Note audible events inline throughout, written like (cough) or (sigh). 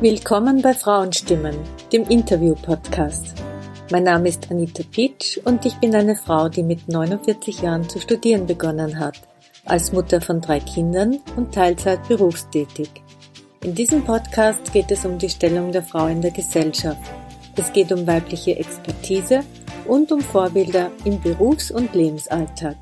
Willkommen bei Frauenstimmen, dem Interview-Podcast. Mein Name ist Anita Pitsch und ich bin eine Frau, die mit 49 Jahren zu studieren begonnen hat, als Mutter von drei Kindern und Teilzeit berufstätig. In diesem Podcast geht es um die Stellung der Frau in der Gesellschaft. Es geht um weibliche Expertise und um Vorbilder im Berufs- und Lebensalltag.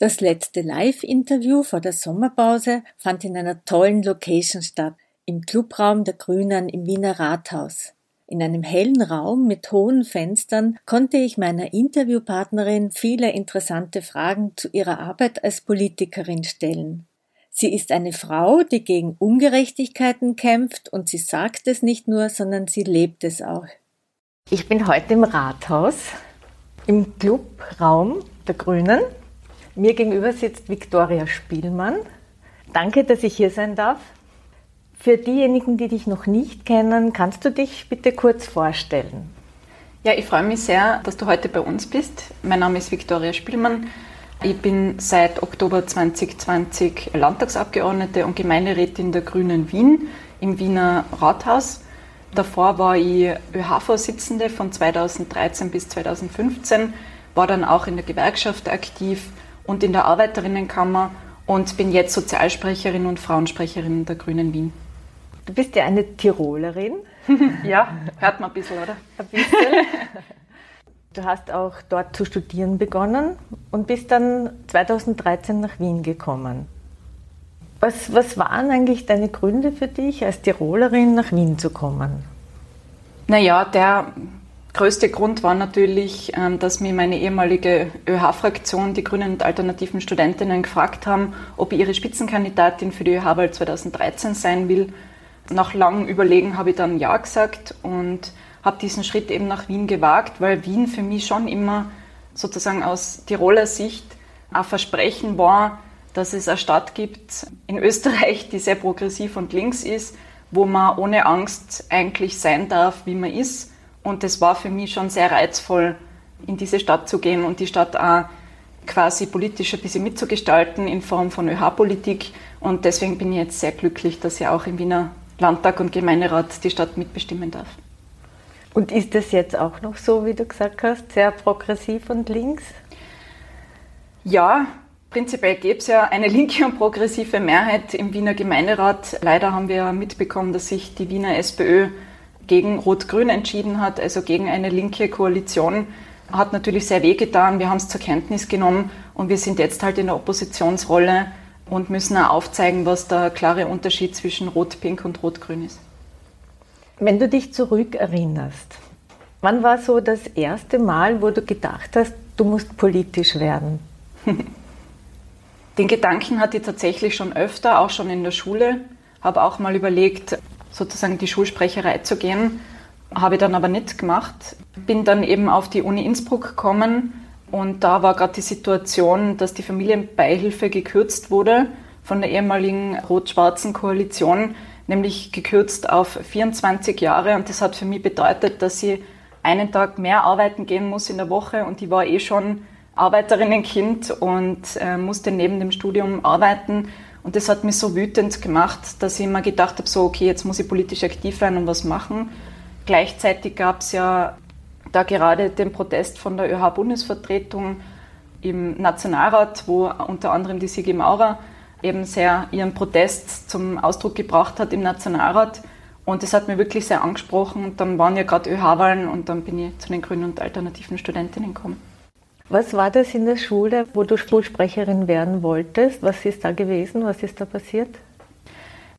Das letzte Live-Interview vor der Sommerpause fand in einer tollen Location statt, im Clubraum der Grünen im Wiener Rathaus. In einem hellen Raum mit hohen Fenstern konnte ich meiner Interviewpartnerin viele interessante Fragen zu ihrer Arbeit als Politikerin stellen. Sie ist eine Frau, die gegen Ungerechtigkeiten kämpft und sie sagt es nicht nur, sondern sie lebt es auch. Ich bin heute im Rathaus, im Clubraum der Grünen mir gegenüber sitzt Viktoria Spielmann. Danke, dass ich hier sein darf. Für diejenigen, die dich noch nicht kennen, kannst du dich bitte kurz vorstellen? Ja, ich freue mich sehr, dass du heute bei uns bist. Mein Name ist Viktoria Spielmann. Ich bin seit Oktober 2020 Landtagsabgeordnete und Gemeinderätin der Grünen Wien im Wiener Rathaus. Davor war ich ÖH-Vorsitzende von 2013 bis 2015, war dann auch in der Gewerkschaft aktiv und in der Arbeiterinnenkammer und bin jetzt Sozialsprecherin und Frauensprecherin der Grünen Wien. Du bist ja eine Tirolerin. (laughs) ja, hört man ein bisschen, oder? Ein bisschen. Du hast auch dort zu studieren begonnen und bist dann 2013 nach Wien gekommen. Was, was waren eigentlich deine Gründe für dich, als Tirolerin nach Wien zu kommen? Naja, der größte Grund war natürlich, ähm, dass mir meine ehemalige ÖH-Fraktion, die Grünen und alternativen Studentinnen, gefragt haben, ob ich ihre Spitzenkandidatin für die ÖH-Wahl 2013 sein will. Nach langem Überlegen habe ich dann Ja gesagt und habe diesen Schritt eben nach Wien gewagt, weil Wien für mich schon immer sozusagen aus Tiroler Sicht ein Versprechen war, dass es eine Stadt gibt in Österreich, die sehr progressiv und links ist, wo man ohne Angst eigentlich sein darf, wie man ist und das war für mich schon sehr reizvoll, in diese Stadt zu gehen und die Stadt auch quasi politisch ein bisschen mitzugestalten in Form von ÖH-Politik. Und deswegen bin ich jetzt sehr glücklich, dass ich auch im Wiener Landtag und Gemeinderat die Stadt mitbestimmen darf. Und ist das jetzt auch noch so, wie du gesagt hast, sehr progressiv und links? Ja, prinzipiell gäbe es ja eine linke und progressive Mehrheit im Wiener Gemeinderat. Leider haben wir mitbekommen, dass sich die Wiener SPÖ gegen Rot-Grün entschieden hat, also gegen eine linke Koalition, hat natürlich sehr wehgetan. Wir haben es zur Kenntnis genommen und wir sind jetzt halt in der Oppositionsrolle und müssen auch aufzeigen, was der klare Unterschied zwischen Rot-Pink und Rot-Grün ist. Wenn du dich zurückerinnerst, wann war so das erste Mal, wo du gedacht hast, du musst politisch werden? (laughs) Den Gedanken hatte ich tatsächlich schon öfter, auch schon in der Schule. Habe auch mal überlegt, sozusagen die Schulsprecherei zu gehen. Habe ich dann aber nicht gemacht. Bin dann eben auf die Uni Innsbruck gekommen und da war gerade die Situation, dass die Familienbeihilfe gekürzt wurde von der ehemaligen rot-schwarzen Koalition, nämlich gekürzt auf 24 Jahre. Und das hat für mich bedeutet, dass ich einen Tag mehr arbeiten gehen muss in der Woche und ich war eh schon Arbeiterinnenkind und äh, musste neben dem Studium arbeiten und das hat mich so wütend gemacht, dass ich mir gedacht habe, so, okay, jetzt muss ich politisch aktiv werden und was machen. Gleichzeitig gab es ja da gerade den Protest von der ÖH-Bundesvertretung im Nationalrat, wo unter anderem die Sigi Maurer eben sehr ihren Protest zum Ausdruck gebracht hat im Nationalrat. Und das hat mir wirklich sehr angesprochen. Und dann waren ja gerade ÖH-Wahlen und dann bin ich zu den Grünen und alternativen Studentinnen gekommen. Was war das in der Schule, wo du Schulsprecherin werden wolltest? Was ist da gewesen? Was ist da passiert?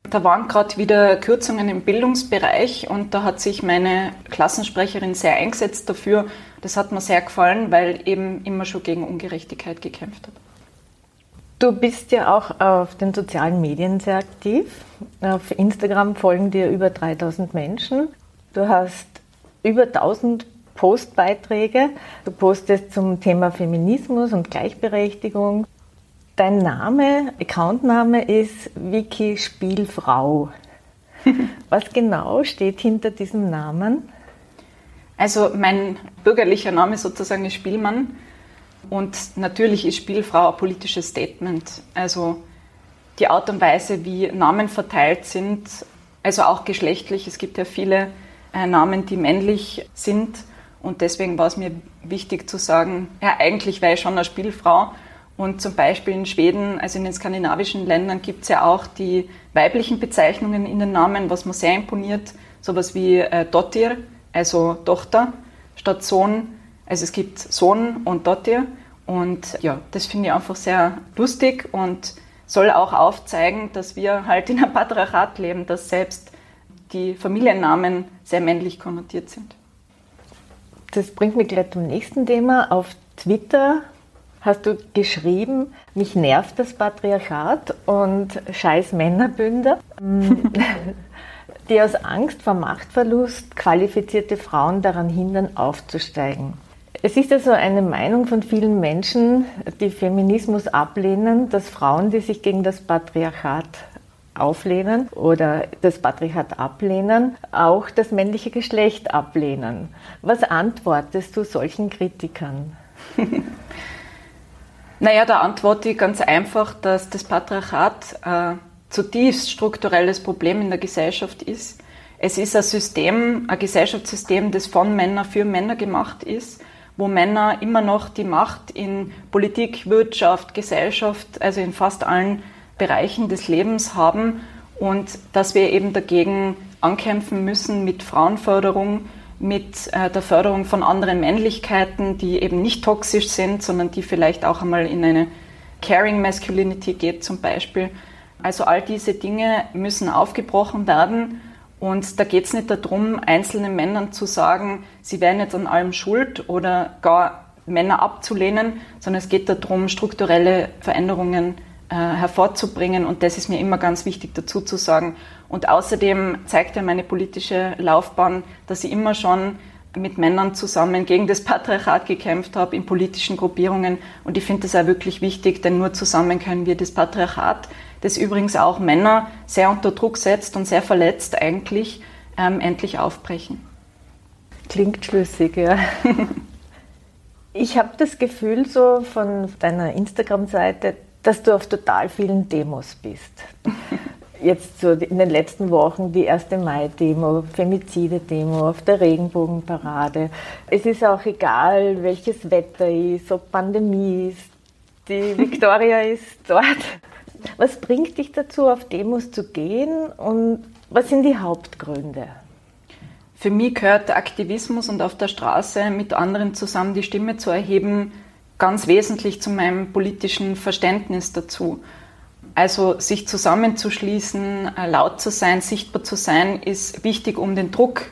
Da waren gerade wieder Kürzungen im Bildungsbereich und da hat sich meine Klassensprecherin sehr eingesetzt dafür. Das hat mir sehr gefallen, weil eben immer schon gegen Ungerechtigkeit gekämpft hat. Du bist ja auch auf den sozialen Medien sehr aktiv. Auf Instagram folgen dir über 3000 Menschen. Du hast über 1000 Postbeiträge. Du postest zum Thema Feminismus und Gleichberechtigung. Dein Name, Accountname ist Vicky Spielfrau. (laughs) Was genau steht hinter diesem Namen? Also mein bürgerlicher Name sozusagen ist Spielmann und natürlich ist Spielfrau ein politisches Statement. Also die Art und Weise, wie Namen verteilt sind, also auch geschlechtlich. Es gibt ja viele äh, Namen, die männlich sind. Und deswegen war es mir wichtig zu sagen, ja, eigentlich wäre ich schon eine Spielfrau. Und zum Beispiel in Schweden, also in den skandinavischen Ländern, gibt es ja auch die weiblichen Bezeichnungen in den Namen, was mir sehr imponiert. Sowas wie äh, Dottir, also Tochter, statt Sohn. Also es gibt Sohn und Dottir. Und ja, das finde ich einfach sehr lustig und soll auch aufzeigen, dass wir halt in einem Patriarchat leben, dass selbst die Familiennamen sehr männlich konnotiert sind. Das bringt mich gleich zum nächsten Thema. Auf Twitter hast du geschrieben, mich nervt das Patriarchat und scheiß Männerbünde, (laughs) die aus Angst vor Machtverlust qualifizierte Frauen daran hindern, aufzusteigen. Es ist also eine Meinung von vielen Menschen, die Feminismus ablehnen, dass Frauen, die sich gegen das Patriarchat auflehnen oder das Patriarchat ablehnen, auch das männliche Geschlecht ablehnen. Was antwortest du solchen Kritikern? (laughs) naja, da antworte ich ganz einfach, dass das Patriarchat ein zutiefst strukturelles Problem in der Gesellschaft ist. Es ist ein System, ein Gesellschaftssystem, das von Männern für Männer gemacht ist wo Männer immer noch die Macht in Politik, Wirtschaft, Gesellschaft, also in fast allen Bereichen des Lebens haben und dass wir eben dagegen ankämpfen müssen mit Frauenförderung, mit äh, der Förderung von anderen Männlichkeiten, die eben nicht toxisch sind, sondern die vielleicht auch einmal in eine Caring Masculinity geht zum Beispiel. Also all diese Dinge müssen aufgebrochen werden und da geht es nicht darum, einzelnen Männern zu sagen, sie wären jetzt an allem schuld oder gar Männer abzulehnen, sondern es geht darum, strukturelle Veränderungen äh, hervorzubringen. Und das ist mir immer ganz wichtig dazu zu sagen. Und außerdem zeigt ja meine politische Laufbahn, dass ich immer schon mit Männern zusammen gegen das Patriarchat gekämpft habe in politischen Gruppierungen. Und ich finde das auch wirklich wichtig, denn nur zusammen können wir das Patriarchat das übrigens auch Männer sehr unter Druck setzt und sehr verletzt eigentlich, ähm, endlich aufbrechen. Klingt schlüssig, ja. (laughs) ich habe das Gefühl so von deiner Instagram-Seite, dass du auf total vielen Demos bist. (laughs) Jetzt so in den letzten Wochen die 1. Mai-Demo, Femizide-Demo, auf der Regenbogenparade. Es ist auch egal, welches Wetter ist, ob Pandemie ist. Die (laughs) Victoria ist dort. Was bringt dich dazu, auf Demos zu gehen und was sind die Hauptgründe? Für mich gehört der Aktivismus und auf der Straße mit anderen zusammen die Stimme zu erheben ganz wesentlich zu meinem politischen Verständnis dazu. Also sich zusammenzuschließen, äh, laut zu sein, sichtbar zu sein, ist wichtig, um den Druck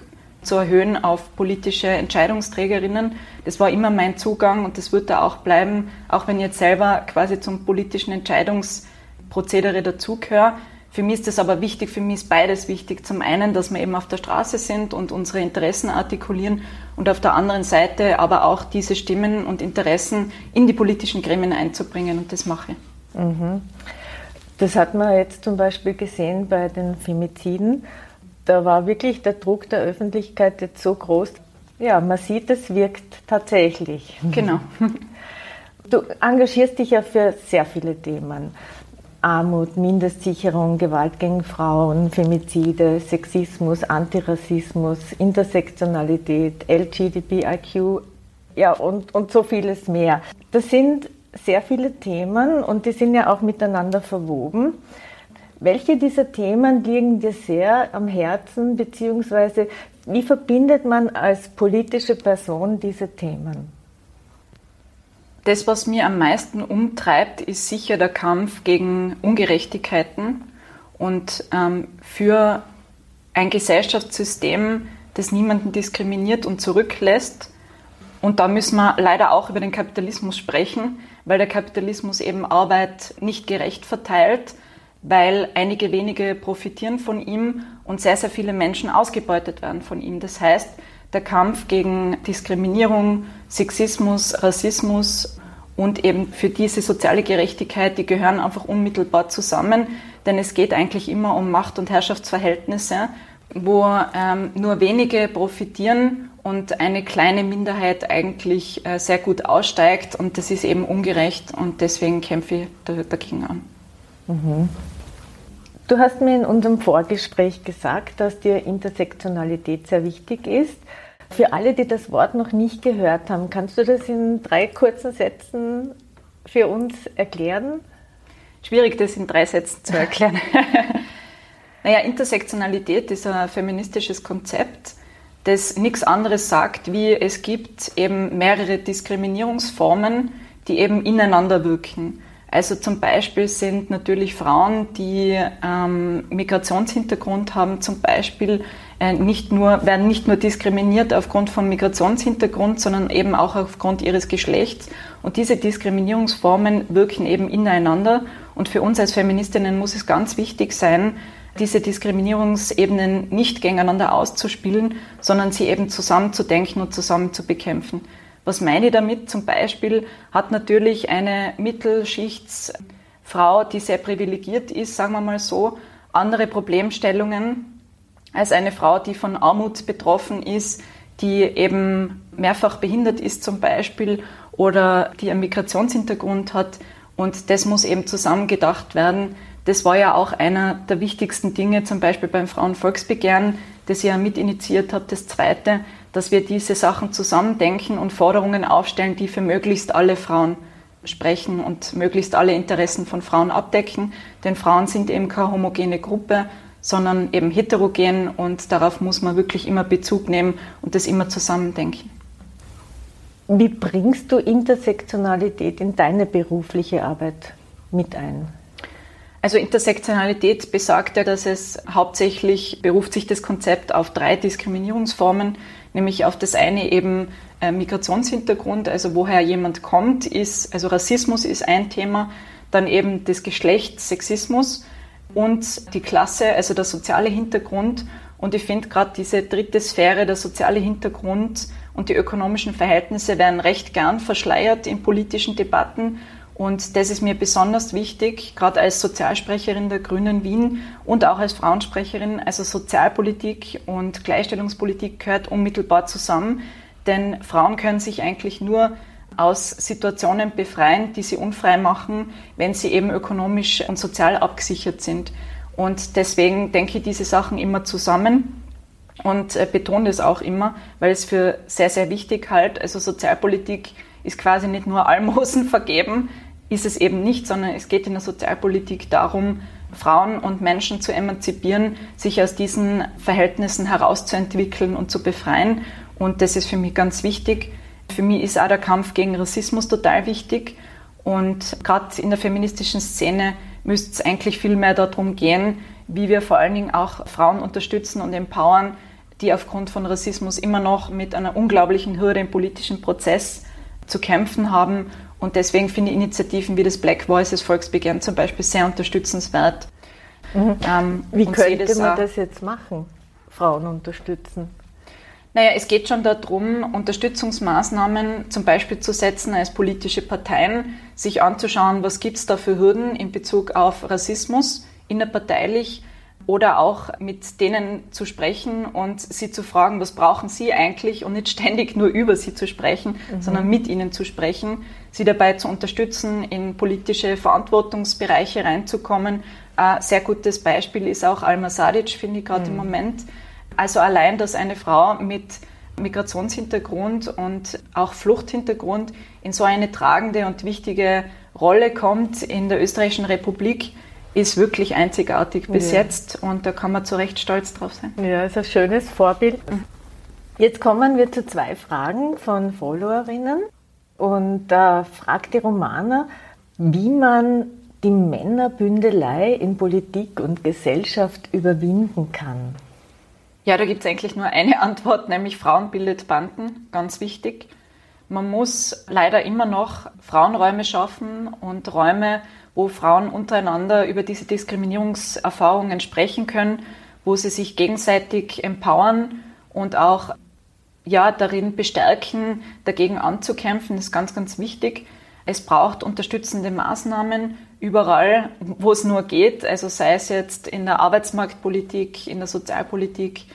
zu erhöhen auf politische Entscheidungsträgerinnen. Das war immer mein Zugang und das wird da auch bleiben, auch wenn ich jetzt selber quasi zum politischen Entscheidungs Prozedere dazugehöre. Für mich ist das aber wichtig, für mich ist beides wichtig. Zum einen, dass wir eben auf der Straße sind und unsere Interessen artikulieren und auf der anderen Seite aber auch diese Stimmen und Interessen in die politischen Gremien einzubringen und das mache ich. Mhm. Das hat man jetzt zum Beispiel gesehen bei den Femiziden. Da war wirklich der Druck der Öffentlichkeit jetzt so groß. Ja, man sieht, es wirkt tatsächlich. Genau. (laughs) Du engagierst dich ja für sehr viele Themen. Armut, Mindestsicherung, Gewalt gegen Frauen, Femizide, Sexismus, Antirassismus, Intersektionalität, LGBTIQ, ja, und, und so vieles mehr. Das sind sehr viele Themen und die sind ja auch miteinander verwoben. Welche dieser Themen liegen dir sehr am Herzen, beziehungsweise wie verbindet man als politische Person diese Themen? Das, was mir am meisten umtreibt, ist sicher der Kampf gegen Ungerechtigkeiten und ähm, für ein Gesellschaftssystem, das niemanden diskriminiert und zurücklässt. Und da müssen wir leider auch über den Kapitalismus sprechen, weil der Kapitalismus eben Arbeit nicht gerecht verteilt, weil einige wenige profitieren von ihm und sehr, sehr viele Menschen ausgebeutet werden von ihm. Das heißt, der Kampf gegen Diskriminierung, Sexismus, Rassismus und eben für diese soziale Gerechtigkeit, die gehören einfach unmittelbar zusammen, denn es geht eigentlich immer um Macht- und Herrschaftsverhältnisse, wo ähm, nur wenige profitieren und eine kleine Minderheit eigentlich äh, sehr gut aussteigt und das ist eben ungerecht und deswegen kämpfe ich dagegen an. Mhm. Du hast mir in unserem Vorgespräch gesagt, dass dir Intersektionalität sehr wichtig ist. Für alle, die das Wort noch nicht gehört haben, kannst du das in drei kurzen Sätzen für uns erklären? Schwierig, das in drei Sätzen zu erklären. (laughs) naja, Intersektionalität ist ein feministisches Konzept, das nichts anderes sagt, wie es gibt eben mehrere Diskriminierungsformen, die eben ineinander wirken. Also zum Beispiel sind natürlich Frauen, die ähm, Migrationshintergrund haben, zum Beispiel äh, nicht nur, werden nicht nur diskriminiert aufgrund von Migrationshintergrund, sondern eben auch aufgrund ihres Geschlechts. Und diese Diskriminierungsformen wirken eben ineinander. Und für uns als Feministinnen muss es ganz wichtig sein, diese Diskriminierungsebenen nicht gegeneinander auszuspielen, sondern sie eben zusammen zu denken und zusammen zu bekämpfen. Was meine ich damit? Zum Beispiel hat natürlich eine Mittelschichtsfrau, die sehr privilegiert ist, sagen wir mal so, andere Problemstellungen als eine Frau, die von Armut betroffen ist, die eben mehrfach behindert ist zum Beispiel oder die einen Migrationshintergrund hat. Und das muss eben zusammengedacht werden. Das war ja auch einer der wichtigsten Dinge, zum Beispiel beim Frauenvolksbegehren, das ich ja mitinitiiert habe. Das zweite, dass wir diese Sachen zusammendenken und Forderungen aufstellen, die für möglichst alle Frauen sprechen und möglichst alle Interessen von Frauen abdecken. Denn Frauen sind eben keine homogene Gruppe, sondern eben heterogen und darauf muss man wirklich immer Bezug nehmen und das immer zusammendenken. Wie bringst du Intersektionalität in deine berufliche Arbeit mit ein? Also Intersektionalität besagt ja, dass es hauptsächlich beruft sich das Konzept auf drei Diskriminierungsformen, nämlich auf das eine eben äh, Migrationshintergrund, also woher jemand kommt, ist, also Rassismus ist ein Thema, dann eben das Geschlecht, Sexismus und die Klasse, also der soziale Hintergrund. Und ich finde gerade diese dritte Sphäre, der soziale Hintergrund und die ökonomischen Verhältnisse werden recht gern verschleiert in politischen Debatten und das ist mir besonders wichtig, gerade als Sozialsprecherin der Grünen Wien und auch als Frauensprecherin. Also Sozialpolitik und Gleichstellungspolitik gehört unmittelbar zusammen, denn Frauen können sich eigentlich nur aus Situationen befreien, die sie unfrei machen, wenn sie eben ökonomisch und sozial abgesichert sind. Und deswegen denke ich diese Sachen immer zusammen und äh, betone das auch immer, weil es für sehr, sehr wichtig halt, also Sozialpolitik ist quasi nicht nur Almosen (laughs) vergeben, ist es eben nicht, sondern es geht in der Sozialpolitik darum, Frauen und Menschen zu emanzipieren, sich aus diesen Verhältnissen herauszuentwickeln und zu befreien. Und das ist für mich ganz wichtig. Für mich ist auch der Kampf gegen Rassismus total wichtig. Und gerade in der feministischen Szene müsste es eigentlich viel mehr darum gehen, wie wir vor allen Dingen auch Frauen unterstützen und empowern, die aufgrund von Rassismus immer noch mit einer unglaublichen Hürde im politischen Prozess zu kämpfen haben und deswegen finde ich Initiativen wie das Black Voices Volksbegehren zum Beispiel sehr unterstützenswert. Mhm. Ähm, wie könnte man das jetzt machen, Frauen unterstützen? Naja, es geht schon darum, Unterstützungsmaßnahmen zum Beispiel zu setzen als politische Parteien, sich anzuschauen, was gibt es da für Hürden in Bezug auf Rassismus innerparteilich oder auch mit denen zu sprechen und sie zu fragen, was brauchen sie eigentlich und nicht ständig nur über sie zu sprechen, mhm. sondern mit ihnen zu sprechen, sie dabei zu unterstützen, in politische Verantwortungsbereiche reinzukommen. Ein sehr gutes Beispiel ist auch Alma Sadic, finde ich gerade mhm. im Moment. Also allein, dass eine Frau mit Migrationshintergrund und auch Fluchthintergrund in so eine tragende und wichtige Rolle kommt in der österreichischen Republik, ist wirklich einzigartig bis ja. jetzt und da kann man zu Recht stolz drauf sein. Ja, ist ein schönes Vorbild. Mhm. Jetzt kommen wir zu zwei Fragen von Followerinnen und da fragt die Romana, wie man die Männerbündelei in Politik und Gesellschaft überwinden kann. Ja, da gibt es eigentlich nur eine (laughs) Antwort, nämlich Frauen bildet Banden, ganz wichtig. Man muss leider immer noch Frauenräume schaffen und Räume, wo Frauen untereinander über diese Diskriminierungserfahrungen sprechen können, wo sie sich gegenseitig empowern und auch ja, darin bestärken, dagegen anzukämpfen, das ist ganz, ganz wichtig. Es braucht unterstützende Maßnahmen überall, wo es nur geht, also sei es jetzt in der Arbeitsmarktpolitik, in der Sozialpolitik,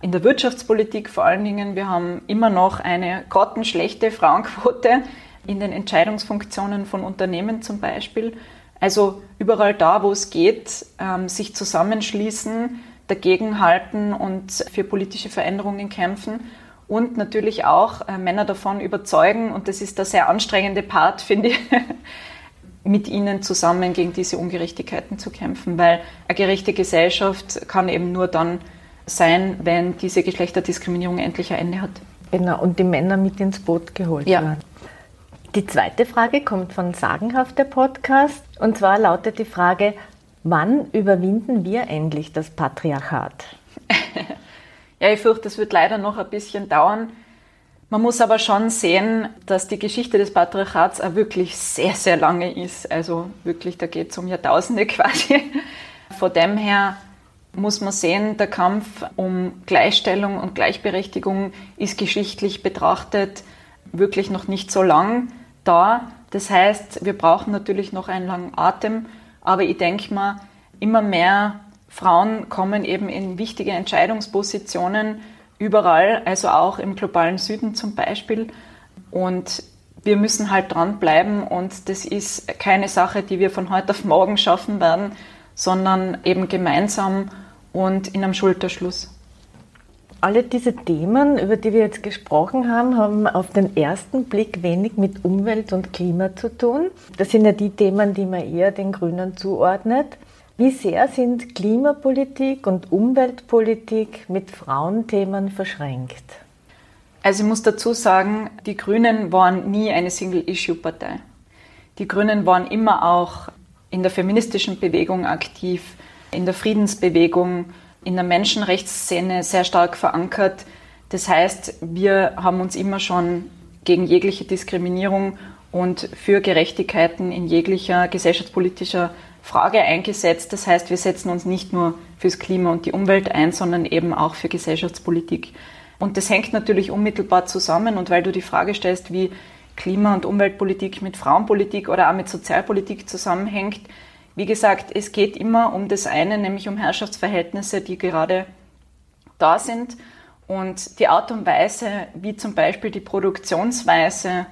in der Wirtschaftspolitik vor allen Dingen. Wir haben immer noch eine grottenschlechte Frauenquote in den Entscheidungsfunktionen von Unternehmen zum Beispiel. Also überall da, wo es geht, ähm, sich zusammenschließen, dagegenhalten und für politische Veränderungen kämpfen und natürlich auch äh, Männer davon überzeugen, und das ist der sehr anstrengende Part, (laughs) finde ich, mit ihnen zusammen gegen diese Ungerechtigkeiten zu kämpfen, weil eine gerechte Gesellschaft kann eben nur dann sein, wenn diese Geschlechterdiskriminierung endlich ein Ende hat. Genau, und die Männer mit ins Boot geholt ja. werden. Die zweite Frage kommt von Sagenhaft der Podcast. Und zwar lautet die Frage, wann überwinden wir endlich das Patriarchat? (laughs) ja, ich fürchte, das wird leider noch ein bisschen dauern. Man muss aber schon sehen, dass die Geschichte des Patriarchats auch wirklich sehr, sehr lange ist. Also wirklich, da geht es um Jahrtausende (laughs) quasi. Von dem her muss man sehen, der Kampf um Gleichstellung und Gleichberechtigung ist geschichtlich betrachtet wirklich noch nicht so lang da. Das heißt, wir brauchen natürlich noch einen langen Atem, aber ich denke mal, immer mehr Frauen kommen eben in wichtige Entscheidungspositionen überall, also auch im globalen Süden zum Beispiel. Und wir müssen halt dranbleiben und das ist keine Sache, die wir von heute auf morgen schaffen werden, sondern eben gemeinsam und in einem Schulterschluss. Alle diese Themen, über die wir jetzt gesprochen haben, haben auf den ersten Blick wenig mit Umwelt und Klima zu tun. Das sind ja die Themen, die man eher den Grünen zuordnet. Wie sehr sind Klimapolitik und Umweltpolitik mit Frauenthemen verschränkt? Also ich muss dazu sagen, die Grünen waren nie eine Single-Issue-Partei. Die Grünen waren immer auch in der feministischen Bewegung aktiv, in der Friedensbewegung, in der Menschenrechtsszene sehr stark verankert. Das heißt, wir haben uns immer schon gegen jegliche Diskriminierung und für Gerechtigkeiten in jeglicher gesellschaftspolitischer Frage eingesetzt. Das heißt, wir setzen uns nicht nur fürs Klima und die Umwelt ein, sondern eben auch für Gesellschaftspolitik. Und das hängt natürlich unmittelbar zusammen. Und weil du die Frage stellst, wie Klima- und Umweltpolitik mit Frauenpolitik oder auch mit Sozialpolitik zusammenhängt, wie gesagt, es geht immer um das eine, nämlich um Herrschaftsverhältnisse, die gerade da sind. Und die Art und Weise, wie zum Beispiel die Produktionsweise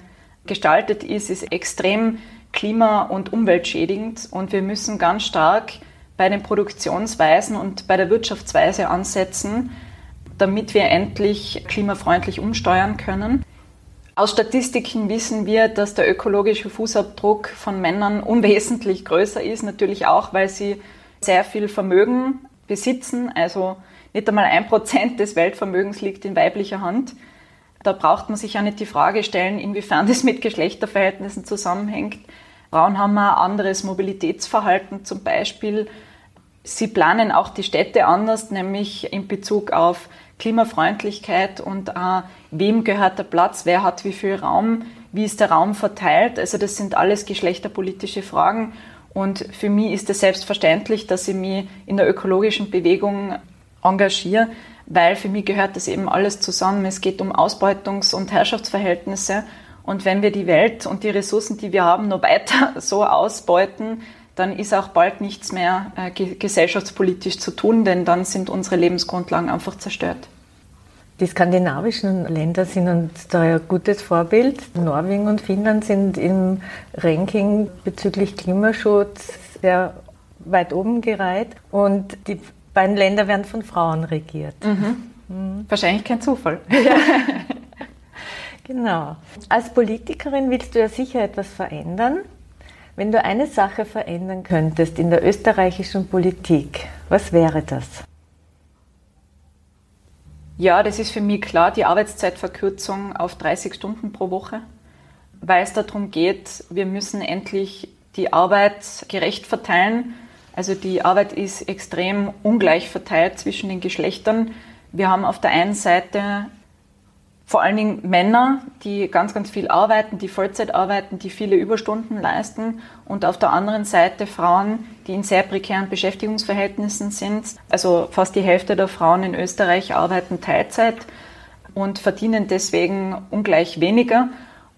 gestaltet ist, ist extrem klima- und umweltschädigend. Und wir müssen ganz stark bei den Produktionsweisen und bei der Wirtschaftsweise ansetzen, damit wir endlich klimafreundlich umsteuern können. Aus Statistiken wissen wir, dass der ökologische Fußabdruck von Männern unwesentlich größer ist, natürlich auch, weil sie sehr viel Vermögen besitzen. Also nicht einmal ein Prozent des Weltvermögens liegt in weiblicher Hand. Da braucht man sich ja nicht die Frage stellen, inwiefern das mit Geschlechterverhältnissen zusammenhängt. Frauen haben ein anderes Mobilitätsverhalten zum Beispiel. Sie planen auch die Städte anders, nämlich in Bezug auf Klimafreundlichkeit und äh, wem gehört der Platz, wer hat wie viel Raum, wie ist der Raum verteilt. Also das sind alles geschlechterpolitische Fragen. Und für mich ist es selbstverständlich, dass ich mich in der ökologischen Bewegung engagiere, weil für mich gehört das eben alles zusammen. Es geht um Ausbeutungs- und Herrschaftsverhältnisse. Und wenn wir die Welt und die Ressourcen, die wir haben, noch weiter (laughs) so ausbeuten, dann ist auch bald nichts mehr äh, gesellschaftspolitisch zu tun, denn dann sind unsere Lebensgrundlagen einfach zerstört. Die skandinavischen Länder sind uns da ein gutes Vorbild. Norwegen und Finnland sind im Ranking bezüglich Klimaschutz sehr weit oben gereiht. Und die beiden Länder werden von Frauen regiert. Mhm. Mhm. Wahrscheinlich kein Zufall. Ja. (laughs) genau. Als Politikerin willst du ja sicher etwas verändern. Wenn du eine Sache verändern könntest in der österreichischen Politik, was wäre das? Ja, das ist für mich klar, die Arbeitszeitverkürzung auf 30 Stunden pro Woche, weil es darum geht, wir müssen endlich die Arbeit gerecht verteilen. Also die Arbeit ist extrem ungleich verteilt zwischen den Geschlechtern. Wir haben auf der einen Seite vor allen Dingen Männer, die ganz, ganz viel arbeiten, die Vollzeit arbeiten, die viele Überstunden leisten und auf der anderen Seite Frauen, die in sehr prekären Beschäftigungsverhältnissen sind. Also fast die Hälfte der Frauen in Österreich arbeiten Teilzeit und verdienen deswegen ungleich weniger.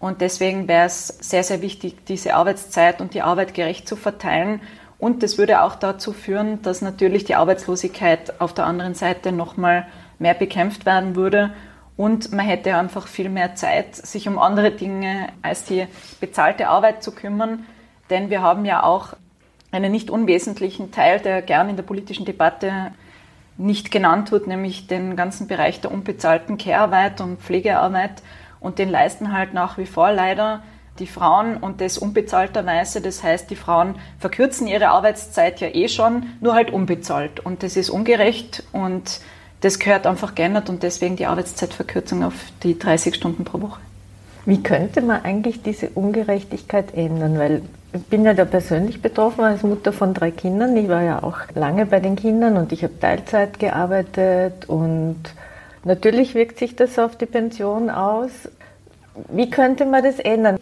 Und deswegen wäre es sehr, sehr wichtig, diese Arbeitszeit und die Arbeit gerecht zu verteilen. Und das würde auch dazu führen, dass natürlich die Arbeitslosigkeit auf der anderen Seite nochmal mehr bekämpft werden würde und man hätte einfach viel mehr Zeit, sich um andere Dinge als die bezahlte Arbeit zu kümmern. Denn wir haben ja auch einen nicht unwesentlichen Teil, der gern in der politischen Debatte nicht genannt wird, nämlich den ganzen Bereich der unbezahlten Care-Arbeit und Pflegearbeit. Und den leisten halt nach wie vor leider die Frauen und das unbezahlterweise. Das heißt, die Frauen verkürzen ihre Arbeitszeit ja eh schon, nur halt unbezahlt. Und das ist ungerecht und das gehört einfach geändert und deswegen die Arbeitszeitverkürzung auf die 30 Stunden pro Woche. Wie könnte man eigentlich diese Ungerechtigkeit ändern? Weil ich bin ja da persönlich betroffen als Mutter von drei Kindern. Ich war ja auch lange bei den Kindern und ich habe Teilzeit gearbeitet und natürlich wirkt sich das auf die Pension aus. Wie könnte man das ändern?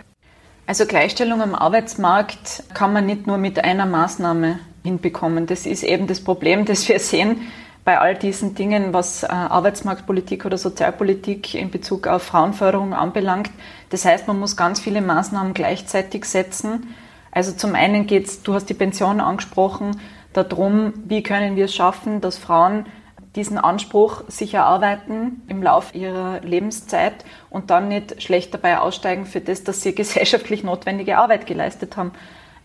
Also Gleichstellung am Arbeitsmarkt kann man nicht nur mit einer Maßnahme hinbekommen. Das ist eben das Problem, das wir sehen bei all diesen Dingen, was äh, Arbeitsmarktpolitik oder Sozialpolitik in Bezug auf Frauenförderung anbelangt. Das heißt, man muss ganz viele Maßnahmen gleichzeitig setzen. Also zum einen geht es, du hast die Pension angesprochen, darum, wie können wir es schaffen, dass Frauen diesen Anspruch sich erarbeiten im Laufe ihrer Lebenszeit und dann nicht schlecht dabei aussteigen für das, dass sie (laughs) gesellschaftlich notwendige Arbeit geleistet haben.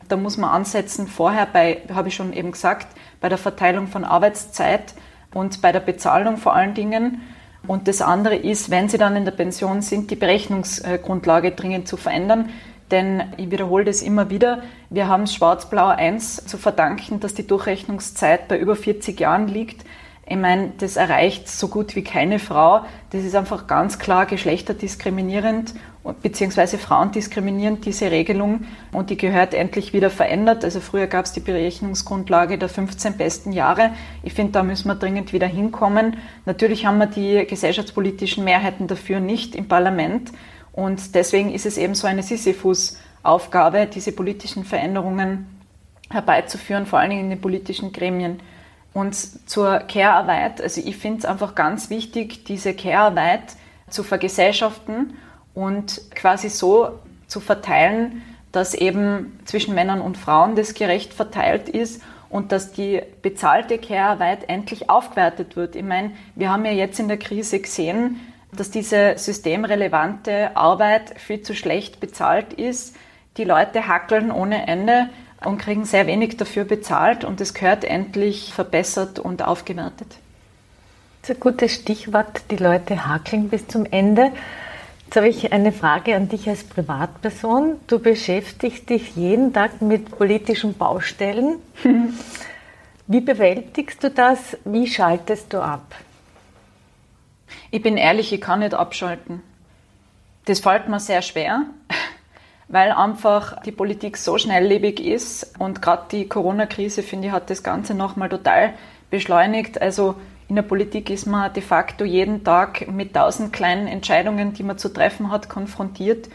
Da muss man ansetzen, vorher bei, habe ich schon eben gesagt, bei der Verteilung von Arbeitszeit und bei der Bezahlung vor allen Dingen. Und das andere ist, wenn sie dann in der Pension sind, die Berechnungsgrundlage dringend zu verändern. Denn ich wiederhole das immer wieder, wir haben Schwarz-Blau 1 zu verdanken, dass die Durchrechnungszeit bei über 40 Jahren liegt. Ich meine, das erreicht so gut wie keine Frau. Das ist einfach ganz klar geschlechterdiskriminierend beziehungsweise frauendiskriminierend, diese Regelung. Und die gehört endlich wieder verändert. Also früher gab es die Berechnungsgrundlage der 15 besten Jahre. Ich finde, da müssen wir dringend wieder hinkommen. Natürlich haben wir die gesellschaftspolitischen Mehrheiten dafür nicht im Parlament. Und deswegen ist es eben so eine Sisyphus-Aufgabe, diese politischen Veränderungen herbeizuführen, vor allen Dingen in den politischen Gremien. Und zur Care-Arbeit, also ich finde es einfach ganz wichtig, diese Care-Arbeit zu vergesellschaften und quasi so zu verteilen, dass eben zwischen Männern und Frauen das gerecht verteilt ist und dass die bezahlte Care-Arbeit endlich aufgewertet wird. Ich meine, wir haben ja jetzt in der Krise gesehen, dass diese systemrelevante Arbeit viel zu schlecht bezahlt ist. Die Leute hackeln ohne Ende und kriegen sehr wenig dafür bezahlt und es gehört endlich verbessert und aufgewertet. Das ist ein gutes Stichwort, die Leute hakeln bis zum Ende. Jetzt habe ich eine Frage an dich als Privatperson. Du beschäftigst dich jeden Tag mit politischen Baustellen. (laughs) Wie bewältigst du das? Wie schaltest du ab? Ich bin ehrlich, ich kann nicht abschalten. Das fällt mir sehr schwer weil einfach die Politik so schnelllebig ist und gerade die Corona-Krise, finde ich, hat das Ganze nochmal total beschleunigt. Also in der Politik ist man de facto jeden Tag mit tausend kleinen Entscheidungen, die man zu treffen hat, konfrontiert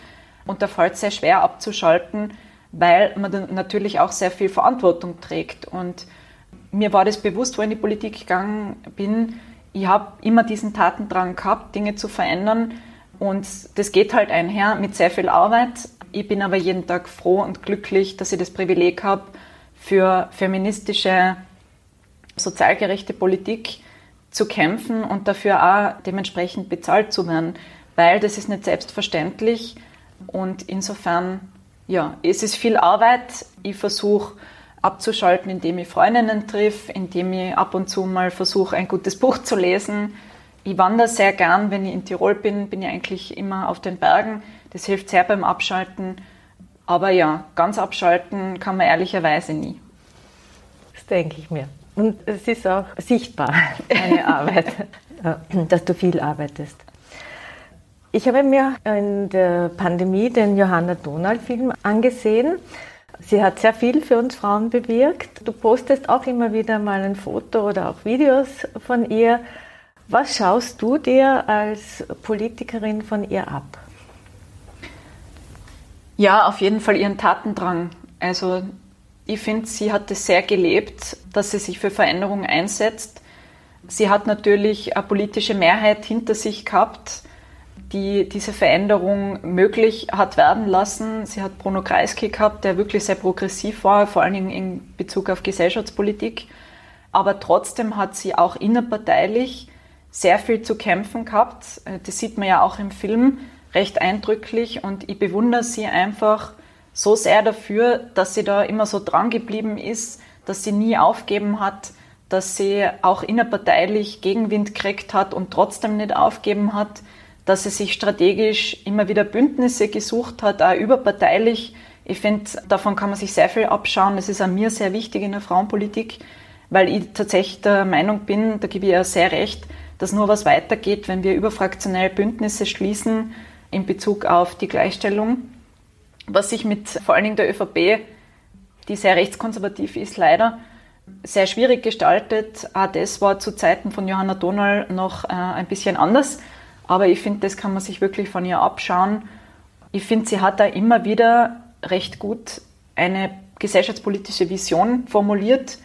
und da fällt es sehr schwer abzuschalten, weil man dann natürlich auch sehr viel Verantwortung trägt. Und mir war das bewusst, wo ich in die Politik gegangen bin. Ich habe immer diesen Tatendrang gehabt, Dinge zu verändern. Und das geht halt einher mit sehr viel Arbeit, ich bin aber jeden Tag froh und glücklich, dass ich das Privileg habe, für feministische, sozialgerechte Politik zu kämpfen und dafür auch dementsprechend bezahlt zu werden, weil das ist nicht selbstverständlich und insofern, ja, es ist viel Arbeit. Ich versuche abzuschalten, indem ich Freundinnen triff, indem ich ab und zu mal versuche, ein gutes Buch zu lesen. Ich wandere sehr gern, wenn ich in Tirol bin, bin ich eigentlich immer auf den Bergen. Das hilft sehr beim Abschalten. Aber ja, ganz abschalten kann man ehrlicherweise nie. Das denke ich mir. Und es ist auch sichtbar, (laughs) deine Arbeit, dass du viel arbeitest. Ich habe mir in der Pandemie den Johanna Donald-Film angesehen. Sie hat sehr viel für uns Frauen bewirkt. Du postest auch immer wieder mal ein Foto oder auch Videos von ihr. Was schaust du dir als Politikerin von ihr ab? Ja, auf jeden Fall ihren Tatendrang. Also ich finde, sie hat es sehr gelebt, dass sie sich für Veränderungen einsetzt. Sie hat natürlich eine politische Mehrheit hinter sich gehabt, die diese Veränderung möglich hat werden lassen. Sie hat Bruno Kreisky gehabt, der wirklich sehr progressiv war, vor allen Dingen in Bezug auf Gesellschaftspolitik. Aber trotzdem hat sie auch innerparteilich sehr viel zu kämpfen gehabt. Das sieht man ja auch im Film recht eindrücklich und ich bewundere sie einfach so sehr dafür, dass sie da immer so dran geblieben ist, dass sie nie aufgeben hat, dass sie auch innerparteilich Gegenwind gekriegt hat und trotzdem nicht aufgeben hat, dass sie sich strategisch immer wieder Bündnisse gesucht hat, auch überparteilich. Ich finde, davon kann man sich sehr viel abschauen. Das ist an mir sehr wichtig in der Frauenpolitik, weil ich tatsächlich der Meinung bin, da gebe ich ja sehr recht, dass nur was weitergeht, wenn wir überfraktionell Bündnisse schließen in Bezug auf die Gleichstellung. Was sich mit vor allen Dingen der ÖVP, die sehr rechtskonservativ ist, leider sehr schwierig gestaltet. Auch das war zu Zeiten von Johanna Donal noch äh, ein bisschen anders. Aber ich finde, das kann man sich wirklich von ihr abschauen. Ich finde, sie hat da immer wieder recht gut eine gesellschaftspolitische Vision formuliert,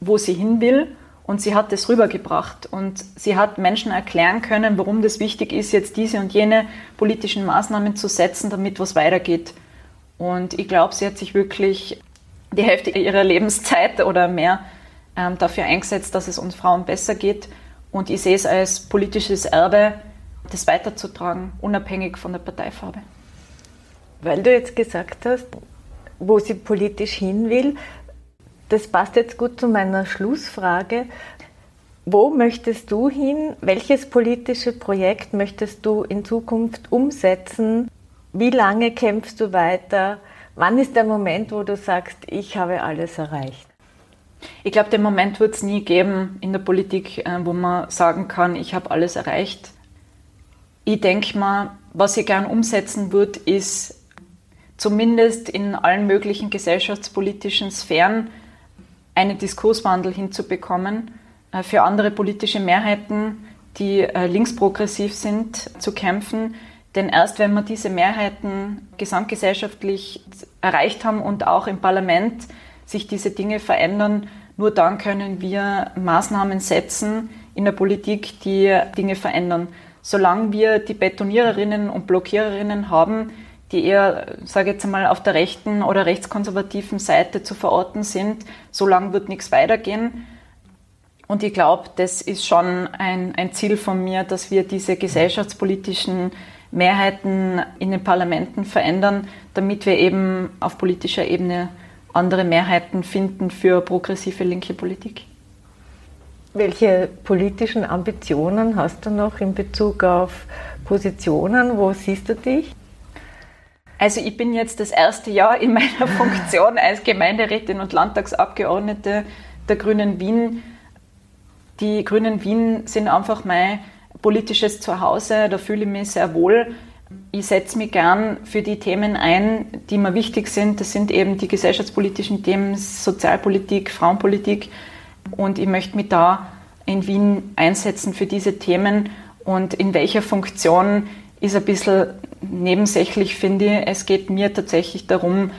wo sie hin will. Und sie hat das rübergebracht. Und sie hat Menschen erklären können, warum das wichtig ist, jetzt diese und jene politischen Maßnahmen zu setzen, damit was weitergeht. Und ich glaube, sie hat sich wirklich die Hälfte ihrer Lebenszeit oder mehr ähm, dafür eingesetzt, dass es uns Frauen besser geht. Und ich sehe es als politisches Erbe, das weiterzutragen, unabhängig von der Parteifarbe. Weil du jetzt gesagt hast, wo sie politisch hin will, das passt jetzt gut zu meiner Schlussfrage. Wo möchtest du hin? Welches politische Projekt möchtest du in Zukunft umsetzen? Wie lange kämpfst du weiter? Wann ist der Moment, wo du sagst, ich habe alles erreicht? Ich glaube, den Moment wird es nie geben in der Politik, äh, wo man sagen kann, ich habe alles erreicht. Ich denke mal, was ich gern umsetzen würde, ist zumindest in allen möglichen gesellschaftspolitischen Sphären einen Diskurswandel hinzubekommen, äh, für andere politische Mehrheiten, die äh, linksprogressiv sind, zu kämpfen, denn erst wenn wir diese Mehrheiten gesamtgesellschaftlich erreicht haben und auch im Parlament sich diese Dinge verändern, nur dann können wir Maßnahmen setzen in der Politik, die Dinge verändern. Solange wir die Betoniererinnen und Blockiererinnen haben, die eher, sage jetzt einmal, auf der rechten oder rechtskonservativen Seite zu verorten sind, solange wird nichts weitergehen. Und ich glaube, das ist schon ein, ein Ziel von mir, dass wir diese gesellschaftspolitischen Mehrheiten in den Parlamenten verändern, damit wir eben auf politischer Ebene andere Mehrheiten finden für progressive linke Politik. Welche politischen Ambitionen hast du noch in Bezug auf Positionen? Wo siehst du dich? Also ich bin jetzt das erste Jahr in meiner (laughs) Funktion als Gemeinderätin und Landtagsabgeordnete der Grünen Wien. Die Grünen Wien sind einfach mein politisches Zuhause, da fühle ich mich sehr wohl. Ich setze mich gern für die Themen ein, die mir wichtig sind. Das sind eben die gesellschaftspolitischen Themen, Sozialpolitik, Frauenpolitik. Und ich möchte mich da in Wien einsetzen für diese Themen. Und in welcher Funktion ist ein bisschen nebensächlich, finde ich. Es geht mir tatsächlich darum,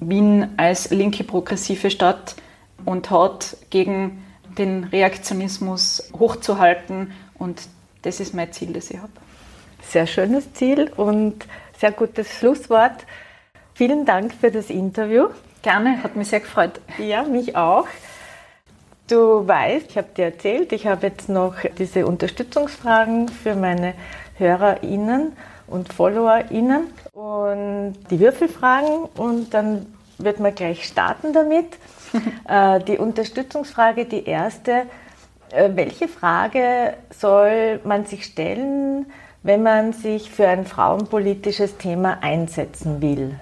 Wien als linke progressive Stadt und Haut gegen den Reaktionismus hochzuhalten und das ist mein Ziel, das ich habe. Sehr schönes Ziel und sehr gutes Schlusswort. Vielen Dank für das Interview. Gerne, hat mich sehr gefreut. Ja, mich auch. Du weißt, ich habe dir erzählt, ich habe jetzt noch diese Unterstützungsfragen für meine HörerInnen und FollowerInnen und die Würfelfragen und dann wird man gleich starten damit. (laughs) Äh, die Unterstützungsfrage, die erste, äh, welche Frage soll man sich stellen, wenn man sich für ein frauenpolitisches Thema einsetzen will?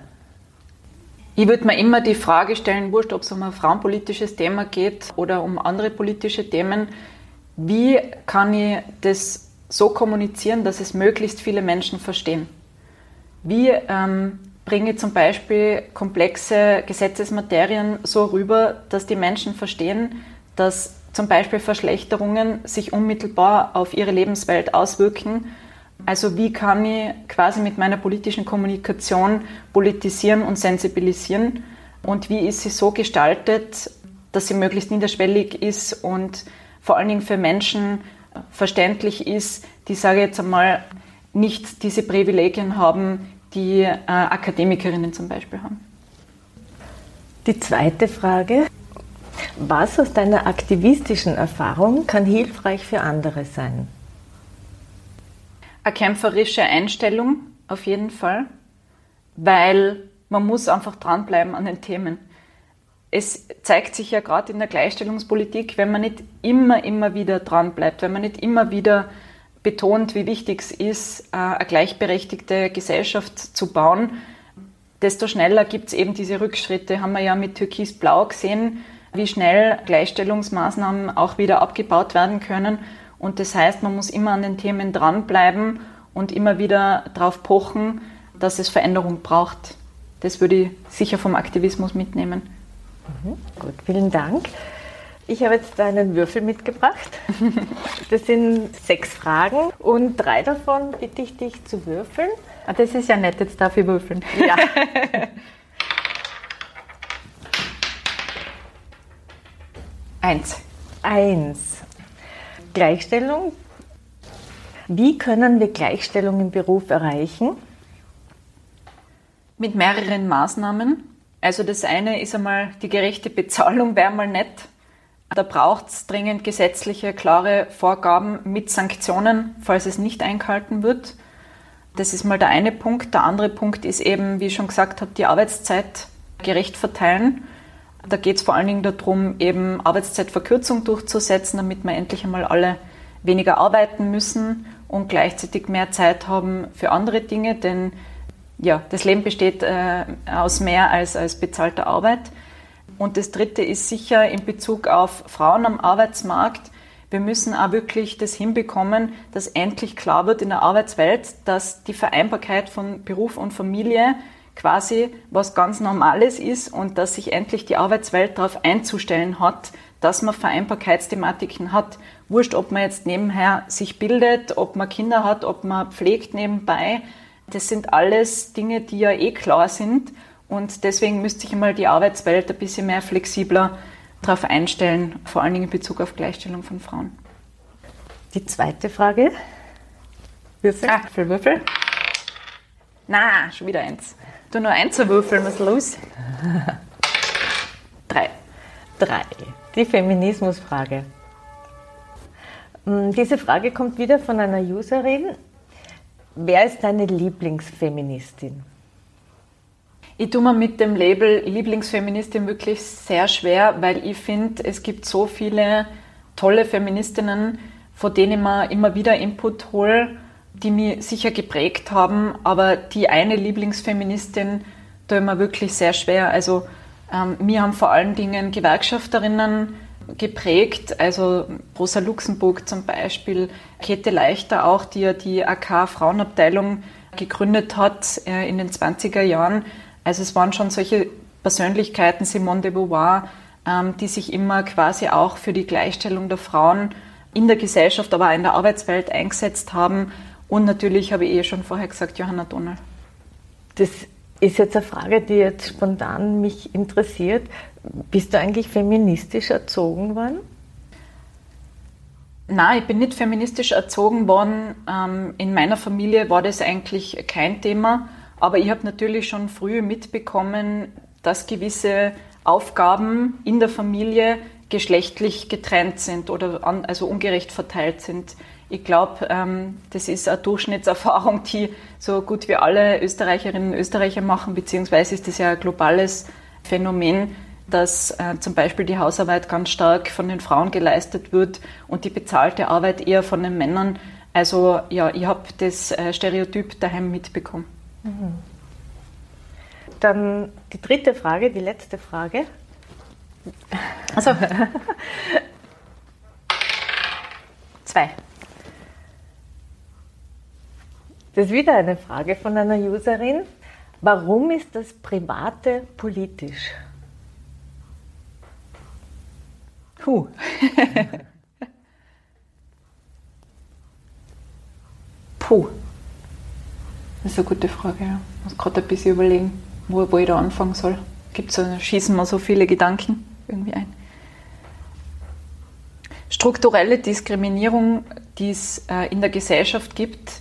Ich würde mir immer die Frage stellen, wurscht, ob es um ein frauenpolitisches Thema geht oder um andere politische Themen, wie kann ich das so kommunizieren, dass es möglichst viele Menschen verstehen? Wie ähm, bringe ich zum Beispiel komplexe Gesetzesmaterien so rüber, dass die Menschen verstehen, dass zum Beispiel Verschlechterungen sich unmittelbar auf ihre Lebenswelt auswirken. Also wie kann ich quasi mit meiner politischen Kommunikation politisieren und sensibilisieren und wie ist sie so gestaltet, dass sie möglichst niederschwellig ist und vor allen Dingen für Menschen verständlich ist, die, sage ich jetzt einmal, nicht diese Privilegien haben, die äh, Akademikerinnen zum Beispiel haben. Die zweite Frage, was aus deiner aktivistischen Erfahrung kann hilfreich für andere sein? Eine kämpferische Einstellung auf jeden Fall, weil man muss einfach dranbleiben an den Themen. Es zeigt sich ja gerade in der Gleichstellungspolitik, wenn man nicht immer, immer wieder dranbleibt, wenn man nicht immer wieder betont, wie wichtig es ist, äh, eine gleichberechtigte Gesellschaft zu bauen, desto schneller gibt es eben diese Rückschritte. Haben wir ja mit Türkis-Blau gesehen, wie schnell Gleichstellungsmaßnahmen auch wieder abgebaut werden können. Und das heißt, man muss immer an den Themen dranbleiben und immer wieder darauf pochen, dass es Veränderung braucht. Das würde ich sicher vom Aktivismus mitnehmen. Mhm, gut, vielen Dank. Ich habe jetzt einen Würfel mitgebracht. (laughs) Das sind sechs Fragen und drei davon bitte ich dich zu würfeln. Ah, das ist ja nett, jetzt darf ich würfeln. Ja. (laughs) Eins. Eins. Gleichstellung. Wie können wir Gleichstellung im Beruf erreichen? Mit mehreren Maßnahmen. Also das eine ist einmal die gerechte Bezahlung, wäre mal nett. Da braucht es dringend gesetzliche, klare Vorgaben mit Sanktionen, falls es nicht eingehalten wird. Das ist mal der eine Punkt. Der andere Punkt ist eben, wie ich schon gesagt habe, die Arbeitszeit gerecht verteilen. Da geht es vor allen Dingen darum, eben Arbeitszeitverkürzung durchzusetzen, damit wir endlich einmal alle weniger arbeiten müssen und gleichzeitig mehr Zeit haben für andere Dinge, denn ja, das Leben besteht äh, aus mehr als, als bezahlter Arbeit. Und das Dritte ist sicher in Bezug auf Frauen am Arbeitsmarkt, wir müssen auch wirklich das hinbekommen, dass endlich klar wird in der Arbeitswelt, dass die Vereinbarkeit von Beruf und Familie quasi was ganz Normales ist und dass sich endlich die Arbeitswelt darauf einzustellen hat, dass man Vereinbarkeitsthematiken hat. Wurscht, ob man jetzt nebenher sich bildet, ob man Kinder hat, ob man pflegt nebenbei. Das sind alles Dinge, die ja eh klar sind. Und deswegen müsste sich einmal die Arbeitswelt ein bisschen mehr flexibler darauf einstellen, vor allen Dingen in Bezug auf Gleichstellung von Frauen. Die zweite Frage. Würfel. Ah, für Würfel. Na, schon wieder eins. Du nur eins zu würfeln, was ist los? (laughs) Drei. Drei. Die Feminismusfrage. Hm, diese Frage kommt wieder von einer Userin. Wer ist deine Lieblingsfeministin? Ich tue mir mit dem Label Lieblingsfeministin wirklich sehr schwer, weil ich finde, es gibt so viele tolle Feministinnen, von denen man immer wieder Input hole, die mich sicher geprägt haben, aber die eine Lieblingsfeministin tue ich mir wirklich sehr schwer. Also ähm, mir haben vor allen Dingen Gewerkschafterinnen geprägt, also Rosa Luxemburg zum Beispiel, Käthe Leichter auch, die ja die AK Frauenabteilung gegründet hat äh, in den 20er Jahren also es waren schon solche Persönlichkeiten, Simone de Beauvoir, ähm, die sich immer quasi auch für die Gleichstellung der Frauen in der Gesellschaft, aber auch in der Arbeitswelt eingesetzt haben. Und natürlich habe ich eh schon vorher gesagt, Johanna Donald. Das ist jetzt eine Frage, die jetzt spontan mich interessiert. Bist du eigentlich feministisch erzogen worden? Nein, ich bin nicht feministisch erzogen worden. Ähm, in meiner Familie war das eigentlich kein Thema. Aber ich habe natürlich schon früh mitbekommen, dass gewisse Aufgaben in der Familie geschlechtlich getrennt sind oder an, also ungerecht verteilt sind. Ich glaube, ähm, das ist eine Durchschnittserfahrung, die so gut wie alle Österreicherinnen und Österreicher machen, beziehungsweise ist das ja ein globales Phänomen, dass äh, zum Beispiel die Hausarbeit ganz stark von den Frauen geleistet wird und die bezahlte Arbeit eher von den Männern. Also ja, ich habe das äh, Stereotyp daheim mitbekommen. Mhm. Dann die dritte Frage, die letzte Frage. Also. (laughs) Zwei. Das ist wieder eine Frage von einer Userin. Warum ist das Private politisch? Puh. (laughs) Puh. Das ist eine gute Frage. Ich muss gerade ein bisschen überlegen, wo, wo ich da anfangen soll. Gibt so, schießen mir so viele Gedanken irgendwie ein. Strukturelle Diskriminierung, die es äh, in der Gesellschaft gibt,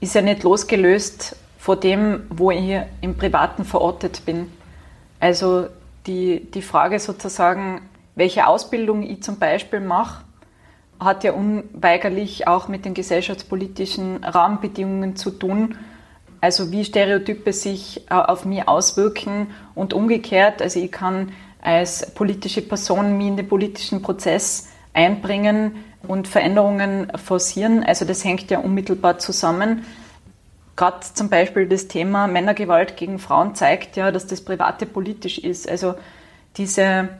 ist ja nicht losgelöst von dem, wo ich im Privaten verortet bin. Also die, die Frage sozusagen, welche Ausbildung ich zum Beispiel mache, hat ja unweigerlich auch mit den gesellschaftspolitischen Rahmenbedingungen zu tun also wie Stereotype sich äh, auf mich auswirken und umgekehrt. Also ich kann als politische Person mich in den politischen Prozess einbringen und Veränderungen forcieren. Also das hängt ja unmittelbar zusammen. Gerade zum Beispiel das Thema Männergewalt gegen Frauen zeigt ja, dass das Private politisch ist. Also diese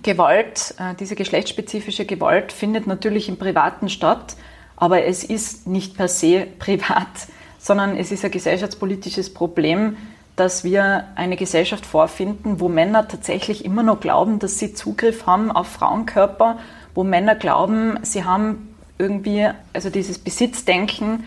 Gewalt, äh, diese geschlechtsspezifische Gewalt findet natürlich im Privaten statt, aber es ist nicht per se (laughs) privat, sondern es ist ein gesellschaftspolitisches Problem, dass wir eine Gesellschaft vorfinden, wo Männer tatsächlich immer noch glauben, dass sie Zugriff haben auf Frauenkörper, wo Männer glauben, sie haben irgendwie, also dieses Besitzdenken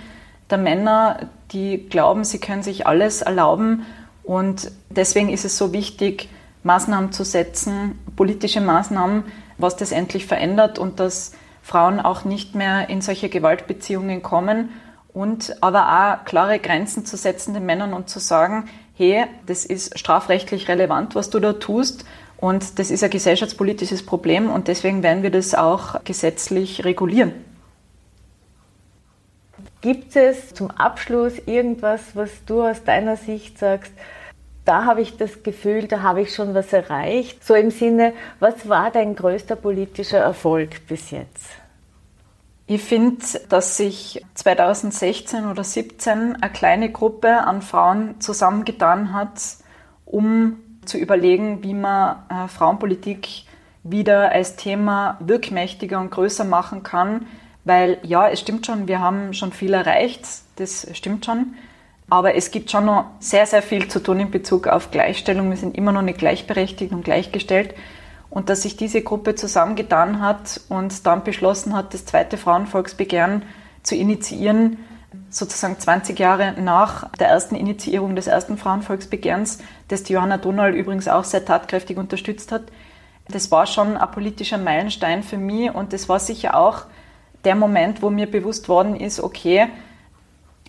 der Männer, die glauben, sie können sich alles erlauben. Und deswegen ist es so wichtig, Maßnahmen zu setzen, politische Maßnahmen, was das endlich verändert und dass Frauen auch nicht mehr in solche Gewaltbeziehungen kommen und aber auch klare Grenzen zu setzen den Männern und zu sagen, hey, das ist strafrechtlich relevant, was du da tust und das ist ein gesellschaftspolitisches Problem und deswegen werden wir das auch gesetzlich regulieren. Gibt es zum Abschluss irgendwas, was du aus deiner Sicht sagst, da habe ich das Gefühl, da habe ich schon was erreicht? So im Sinne, was war dein größter politischer Erfolg bis jetzt? Ich finde, dass sich 2016 oder 2017 eine kleine Gruppe an Frauen zusammengetan hat, um zu überlegen, wie man äh, Frauenpolitik wieder als Thema wirkmächtiger und größer machen kann. Weil ja, es stimmt schon, wir haben schon viel erreicht, das stimmt schon. Aber es gibt schon noch sehr, sehr viel zu tun in Bezug auf Gleichstellung. Wir sind immer noch nicht gleichberechtigt und gleichgestellt. Und dass sich diese Gruppe zusammengetan hat und dann beschlossen hat, das zweite Frauenvolksbegehren zu initiieren, sozusagen 20 Jahre nach der ersten Initiierung des ersten Frauenvolksbegehrens, das die Johanna Donald übrigens auch sehr tatkräftig unterstützt hat. Das war schon ein politischer Meilenstein für mich und das war sicher auch der Moment, wo mir bewusst worden ist, okay,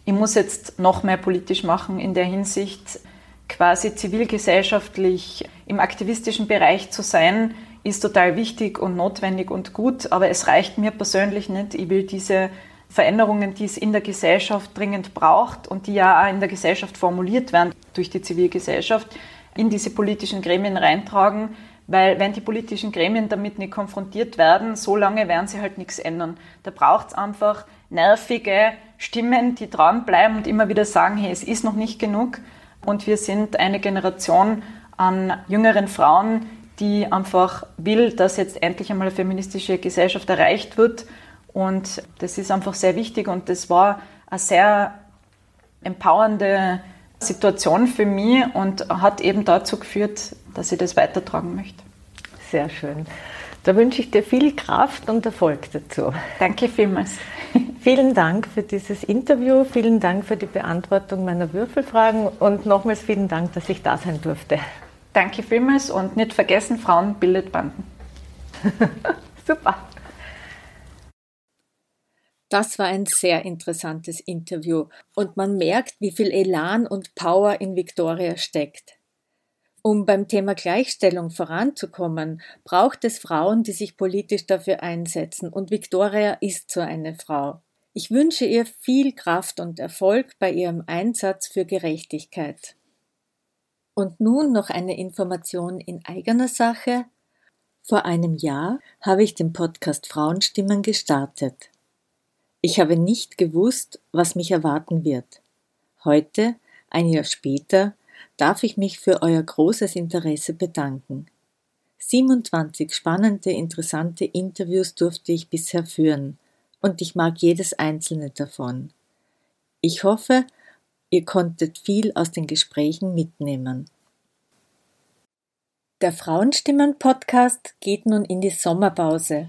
ich muss jetzt noch mehr politisch machen in der Hinsicht, quasi zivilgesellschaftlich im aktivistischen Bereich zu sein, ist total wichtig und notwendig und gut, aber es reicht mir persönlich nicht. Ich will diese Veränderungen, die es in der Gesellschaft dringend braucht und die ja auch in der Gesellschaft formuliert werden durch die Zivilgesellschaft, in diese politischen Gremien reintragen, weil wenn die politischen Gremien damit nicht konfrontiert werden, so lange werden sie halt nichts ändern. Da braucht es einfach nervige Stimmen, die dranbleiben und immer wieder sagen, hey, es ist noch nicht genug. Und wir sind eine Generation an jüngeren Frauen, die einfach will, dass jetzt endlich einmal eine feministische Gesellschaft erreicht wird. Und das ist einfach sehr wichtig und das war eine sehr empowernde Situation für mich und hat eben dazu geführt, dass ich das weitertragen möchte. Sehr schön. Da wünsche ich dir viel Kraft und Erfolg dazu. Danke vielmals. (laughs) Vielen Dank für dieses Interview, vielen Dank für die Beantwortung meiner Würfelfragen und nochmals vielen Dank, dass ich da sein durfte. Danke vielmals und nicht vergessen, Frauen bildet Banden. (laughs) Super. Das war ein sehr interessantes Interview und man merkt, wie viel Elan und Power in Victoria steckt. Um beim Thema Gleichstellung voranzukommen, braucht es Frauen, die sich politisch dafür einsetzen und Victoria ist so eine Frau. Ich wünsche ihr viel Kraft und Erfolg bei ihrem Einsatz für Gerechtigkeit. Und nun noch eine Information in eigener Sache. Vor einem Jahr habe ich den Podcast Frauenstimmen gestartet. Ich habe nicht gewusst, was mich erwarten wird. Heute, ein Jahr später, darf ich mich für euer großes Interesse bedanken. 27 spannende, interessante Interviews durfte ich bisher führen und ich mag jedes einzelne davon. Ich hoffe, ihr konntet viel aus den Gesprächen mitnehmen. Der Frauenstimmen-Podcast geht nun in die Sommerpause.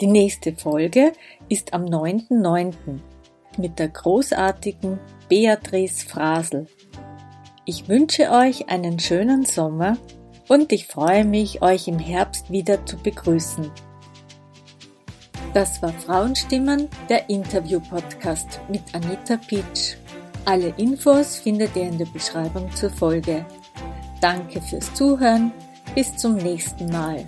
Die nächste Folge ist am 9.9. mit der großartigen Beatrice Frasel. Ich wünsche euch einen schönen Sommer und ich freue mich, euch im Herbst wieder zu begrüßen. Das war Frauenstimmen, der Interview-Podcast mit Anita Pitsch. Alle Infos findet ihr in der Beschreibung zur Folge. Danke fürs Zuhören. Bis zum nächsten Mal.